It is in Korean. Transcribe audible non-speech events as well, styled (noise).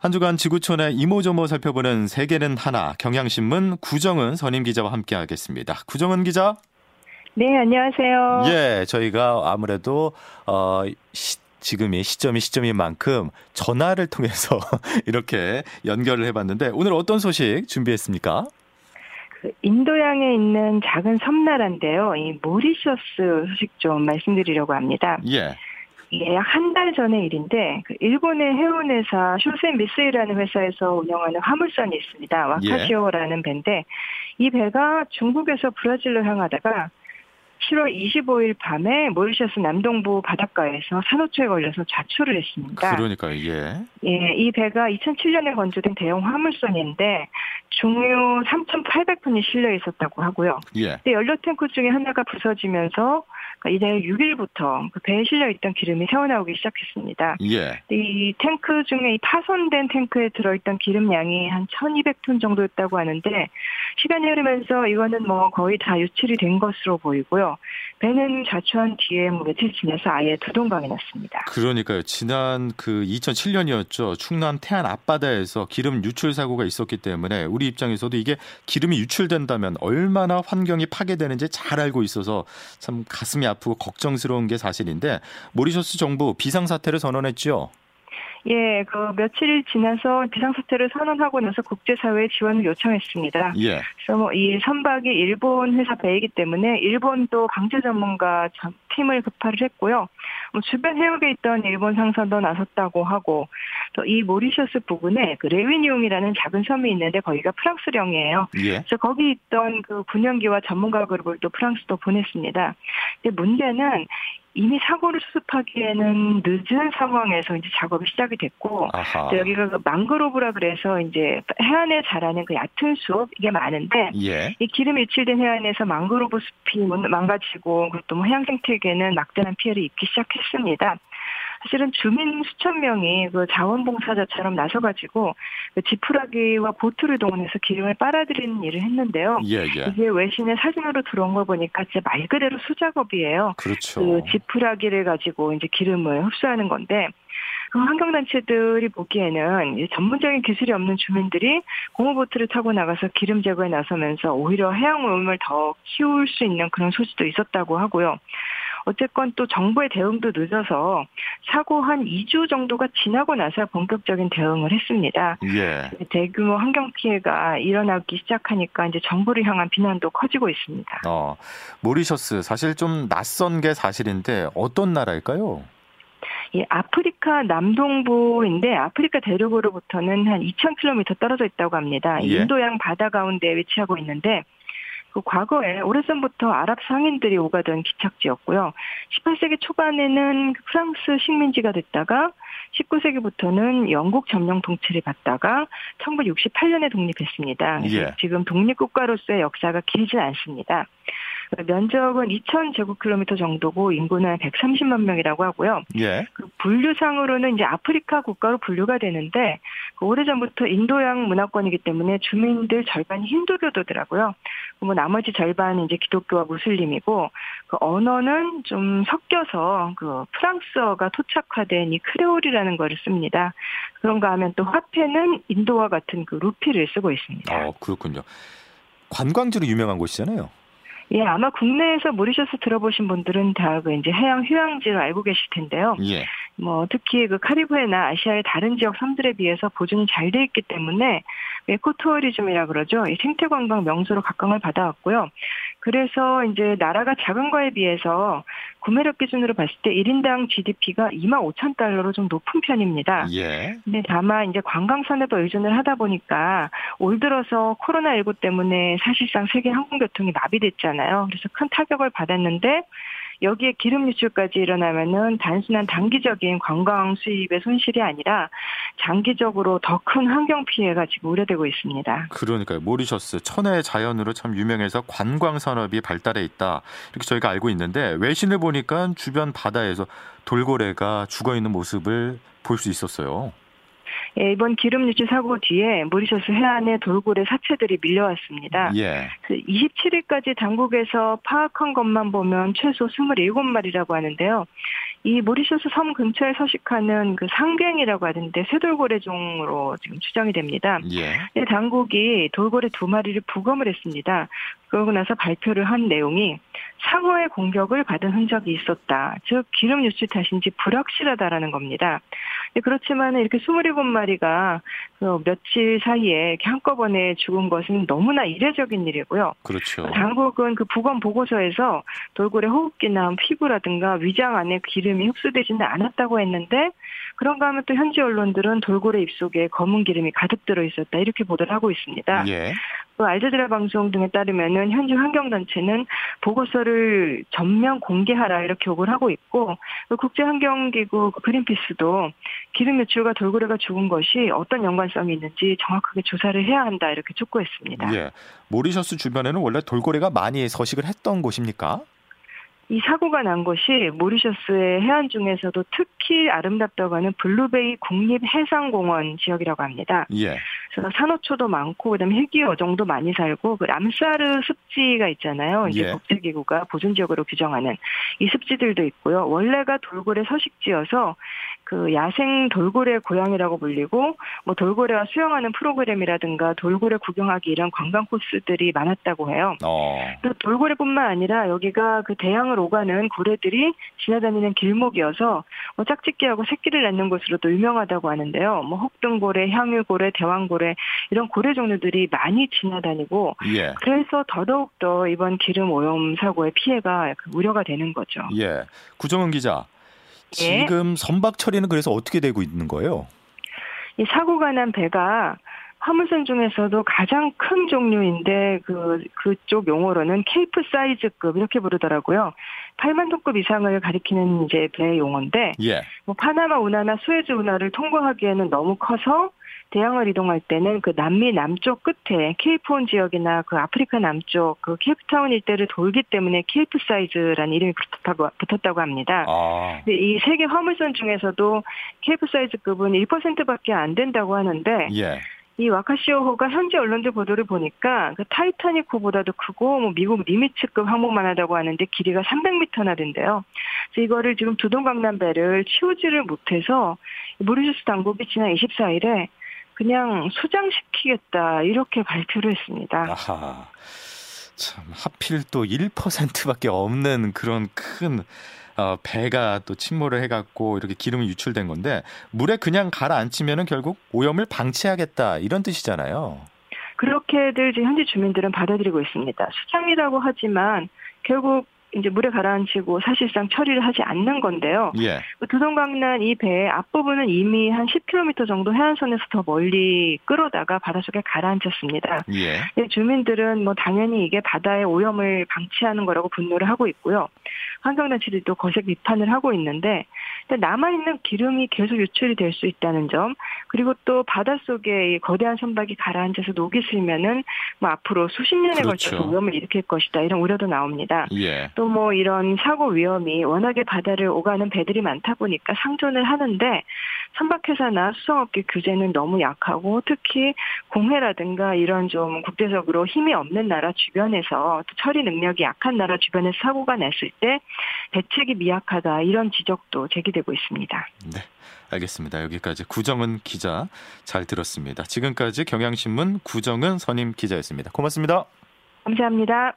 한 주간 지구촌의 이모저모 살펴보는 세계는 하나 경향신문 구정은 선임 기자와 함께하겠습니다. 구정은 기자. 네, 안녕하세요. 예, 저희가 아무래도 어, 시, 지금이 시점이 시점인 만큼 전화를 통해서 (laughs) 이렇게 연결을 해봤는데 오늘 어떤 소식 준비했습니까? 그 인도양에 있는 작은 섬나라인데요. 이 모리셔스 소식 좀 말씀드리려고 합니다. 예. 이게 약한달 전의 일인데 그 일본의 해운회사 쇼센 미스이라는 회사에서 운영하는 화물선이 있습니다. 와카시오라는 배인데 이 배가 중국에서 브라질로 향하다가 7월 25일 밤에 모리셔스 남동부 바닷가에서 산호초에 걸려서 좌초를 했습니다. 그러니까요, 예. 예, 이 배가 2007년에 건조된 대형 화물선인데 중유 3,800톤이 실려 있었다고 하고요. 예. 근데 연료 탱크 중에 하나가 부서지면서 그러니까 이달 6일부터 그 배에 실려 있던 기름이 새어나오기 시작했습니다. 예. 이 탱크 중에 이 파손된 탱크에 들어있던 기름 양이 한 1,200톤 정도였다고 하는데 시간이 흐르면서 이거는 뭐 거의 다 유출이 된 것으로 보이고요. 배는 좌초한 뒤에 뭐 며칠 지나서 아예 두동강이 났습니다. 그러니까요. 지난 그 2007년이었죠. 충남 태안 앞바다에서 기름 유출 사고가 있었기 때문에 우리 입장에서도 이게 기름이 유출된다면 얼마나 환경이 파괴되는지 잘 알고 있어서 참 가슴이 아프고 걱정스러운 게 사실인데 모리셔스 정부 비상사태를 선언했죠. 예, 그 며칠 지나서 비상사태를 선언하고 나서 국제사회에 지원을 요청했습니다. 예. 그래서 뭐 이 선박이 일본 회사 배이기 때문에 일본도 강제 전문가 팀을 급파를 했고요. 뭐 주변 해역에 있던 일본 상선도 나섰다고 하고 또이 모리셔스 부근에 그 레위니움이라는 작은 섬이 있는데 거기가 프랑스령이에요. 예. 그래서 거기 있던 그 분연기와 전문가 그룹을 또 프랑스도 보냈습니다. 근데 문제는 이미 사고를 수습하기에는 늦은 상황에서 이제 작업이 시작이 됐고 아하. 여기가 그 망그로브라 그래서 이제 해안에 자라는 그 얕은 숲 이게 많은데 예. 이 기름 유출된 해안에서 망그로브 숲이 망가지고 그것도 뭐 해양 생태계는 막대한 피해를 입기 시작했습니다. 사실은 주민 수천 명이 그 자원봉사자처럼 나서가지고 그 지푸라기와 보트를 동원해서 기름을 빨아들이는 일을 했는데요. 예, 예. 이게 외신의 사진으로 들어온 거 보니까 진짜 말 그대로 수작업이에요. 그렇죠. 그 지푸라기를 가지고 이제 기름을 흡수하는 건데 그 환경단체들이 보기에는 전문적인 기술이 없는 주민들이 고무보트를 타고 나가서 기름 제거에 나서면서 오히려 해양 오염을 더 키울 수 있는 그런 소지도 있었다고 하고요. 어쨌건 또 정부의 대응도 늦어서 사고 한 2주 정도가 지나고 나서 본격적인 대응을 했습니다. 예. 대규모 환경 피해가 일어나기 시작하니까 이제 정부를 향한 비난도 커지고 있습니다. 어, 모리셔스 사실 좀 낯선 게 사실인데 어떤 나라일까요? 이 아프리카 남동부인데 아프리카 대륙으로부터는 한 2,000km 떨어져 있다고 합니다. 예. 인도양 바다 가운데 위치하고 있는데 그 과거에 오래전부터 아랍 상인들이 오가던 기착지였고요. 18세기 초반에는 프랑스 식민지가 됐다가 19세기부터는 영국 점령 통치를 받다가 1968년에 독립했습니다. 예. 지금 독립국가로서의 역사가 길진 않습니다. 면적은 2,000제곱킬로미터 정도고 인구는 130만 명이라고 하고요. 예. 그 분류상으로는 이제 아프리카 국가로 분류가 되는데 그 오래전부터 인도양 문화권이기 때문에 주민들 절반이 힌두교도더라고요. 뭐 나머지 절반은 이제 기독교와 무슬림이고 그 언어는 좀 섞여서 그 프랑스어가 토착화된 이 크레올이라는 거를 씁니다. 그런가 하면 또 화폐는 인도와 같은 그 루피를 쓰고 있습니다. 어, 그렇군요. 관광지로 유명한 곳이잖아요. 예, 아마 국내에서 모리셔스 들어보신 분들은 다 그 이제 해양 휴양지로 알고 계실 텐데요. 예. 뭐 특히 그 카리브해나 아시아의 다른 지역 섬들에 비해서 보존이 잘 돼 있기 때문에 에코투어리즘이라 그러죠. 이 생태관광 명소로 각광을 받아왔고요. 그래서 이제 나라가 작은 거에 비해서 구매력 기준으로 봤을 때 1인당 GDP가 2만 5천 달러로 좀 높은 편입니다. 예. 근데 다만 이제 관광 산업에 의존을 하다 보니까 올 들어서 코로나19 때문에 사실상 세계 항공교통이 마비됐잖아요. 그래서 큰 타격을 받았는데 여기에 기름 유출까지 일어나면은 단순한 단기적인 관광 수입의 손실이 아니라 장기적으로 더 큰 환경 피해가 지금 우려되고 있습니다. 그러니까요. 모리셔스 천혜의 자연으로 참 유명해서 관광 산업이 발달해 있다. 이렇게 저희가 알고 있는데 외신을 보니까 주변 바다에서 돌고래가 죽어 있는 모습을 볼 수 있었어요. 예, 이번 기름 유출 사고 뒤에 모리셔스 해안에 돌고래 사체들이 밀려왔습니다. 예. 그 27일까지 당국에서 파악한 것만 보면 최소 27마리라고 하는데요. 이 모리셔스 섬 근처에 서식하는 그 상뱅이라고 하던데 쇠돌고래종으로 지금 추정이 됩니다. 예. 당국이 돌고래 두 마리를 부검을 했습니다. 그러고 나서 발표를 한 내용이 상어의 공격을 받은 흔적이 있었다. 즉 기름 유출 탓인지 불확실하다라는 겁니다. 그렇지만 이렇게 27마리가 그 며칠 사이에 이렇게 한꺼번에 죽은 것은 너무나 이례적인 일이고요. 그렇죠. 당국은 그 부검 보고서에서 돌고래 호흡기나 피부라든가 위장 안에 기름이 흡수되지는 않았다고 했는데 그런가 하면 또 현지 언론들은 돌고래 입속에 검은 기름이 가득 들어 있었다 이렇게 보도를 하고 있습니다. 예. 또 알제드라 방송 등에 따르면은 현지 환경단체는 보고서를 전면 공개하라 이렇게 요구를 하고 있고 국제환경기구 그린피스도 기름 유출과 돌고래가 죽은 것이 어떤 연관성이 있는지 정확하게 조사를 해야 한다 이렇게 촉구했습니다. 예. 모리셔스 주변에는 원래 돌고래가 많이 서식을 했던 곳입니까? 이 사고가 난 곳이 모리셔스의 해안 중에서도 특히 아름답다고 하는 블루베이 국립해상공원 지역이라고 합니다. 예. 그래서 산호초도 많고 그다음에 헬기 어종도 많이 살고 그 람사르 습지가 있잖아요. 이제 예. 국제기구가 보존 지역으로 규정하는 이 습지들도 있고요. 원래가 돌고래 서식지여서 그 야생 돌고래 고향이라고 불리고 뭐 돌고래와 수영하는 프로그램이라든가 돌고래 구경하기 이런 관광 코스들이 많았다고 해요. 어. 또 돌고래뿐만 아니라 여기가 그 대양을 오가는 고래들이 지나다니는 길목이어서 뭐 짝짓기하고 새끼를 낳는 곳으로도 유명하다고 하는데요. 뭐 혹등고래, 향유고래, 대왕고래 이런 고래 종류들이 많이 지나다니고 예. 그래서 더더욱 더 이번 기름 오염 사고의 피해가 우려가 되는 거죠. 예. 구정은 기자. 예. 지금 선박 처리는 그래서 어떻게 되고 있는 거예요? 이 사고가 난 배가 화물선 중에서도 가장 큰 종류인데 그 그쪽 용어로는 Capesize급 이렇게 부르더라고요. 8만 톤급 이상을 가리키는 이제 배 용어인데 예. 뭐 파나마 운하나 수에즈 운하를 통과하기에는 너무 커서 대양을 이동할 때는 그 남미 남쪽 끝에 케이프혼 지역이나 그 아프리카 남쪽 그 케이프타운 일대를 돌기 때문에 Capesize라는 이름이 붙었다고, 붙었다고 합니다. 아. 이 세계 화물선 중에서도 케이프 사이즈급은 1%밖에 안 된다고 하는데 예. 이 와카시오호가 현지 언론들 보도를 보니까 그 타이타닉호보다도 크고 뭐 미국 니미츠급 항목만 하다고 하는데 길이가 300m나 된대요. 그래서 이거를 지금 두동강남배를 치우지를 못해서 모리셔스 당국이 지난 24일에 그냥 수장시키겠다 이렇게 발표를 했습니다. 아하. 참 하필 또 1%밖에 없는 그런 큰 어, 배가 또 침몰을 해갖고 이렇게 기름이 유출된 건데 물에 그냥 가라앉히면은 결국 오염을 방치하겠다 이런 뜻이잖아요. 그렇게들 현지 주민들은 받아들이고 있습니다. 수장이라고 하지만 결국 이제 물에 가라앉히고 사실상 처리를 하지 않는 건데요. 예. 그 두동강난 이 배의 앞부분은 이미 한 10km 정도 해안선에서 더 멀리 끌어다가 바닷속에 가라앉혔습니다. 예. 네, 주민들은 뭐 당연히 이게 바다의 오염을 방치하는 거라고 분노를 하고 있고요. 환경단체들도 거세 비판을 하고 있는데 남아있는 기름이 계속 유출이 될 수 있다는 점 그리고 또 바닷속에 이 거대한 선박이 가라앉아서 녹이 슬면은 뭐 앞으로 수십 년에 그렇죠. 걸쳐서 오염을 일으킬 것이다 이런 우려도 나옵니다. 예. 또뭐 이런 사고 위험이 워낙에 바다를 오가는 배들이 많다 보니까 상존을 하는데 선박회사나 수송업계 규제는 너무 약하고 특히 공회라든가 이런 좀 국제적으로 힘이 없는 나라 주변에서 또 처리 능력이 약한 나라 주변에서 사고가 났을 때 대책이 미약하다 이런 지적도 제기되고 있습니다. 네. 알겠습니다. 여기까지 구정은 기자 잘 들었습니다. 지금까지 경향신문 구정은 선임 기자였습니다. 고맙습니다. 감사합니다.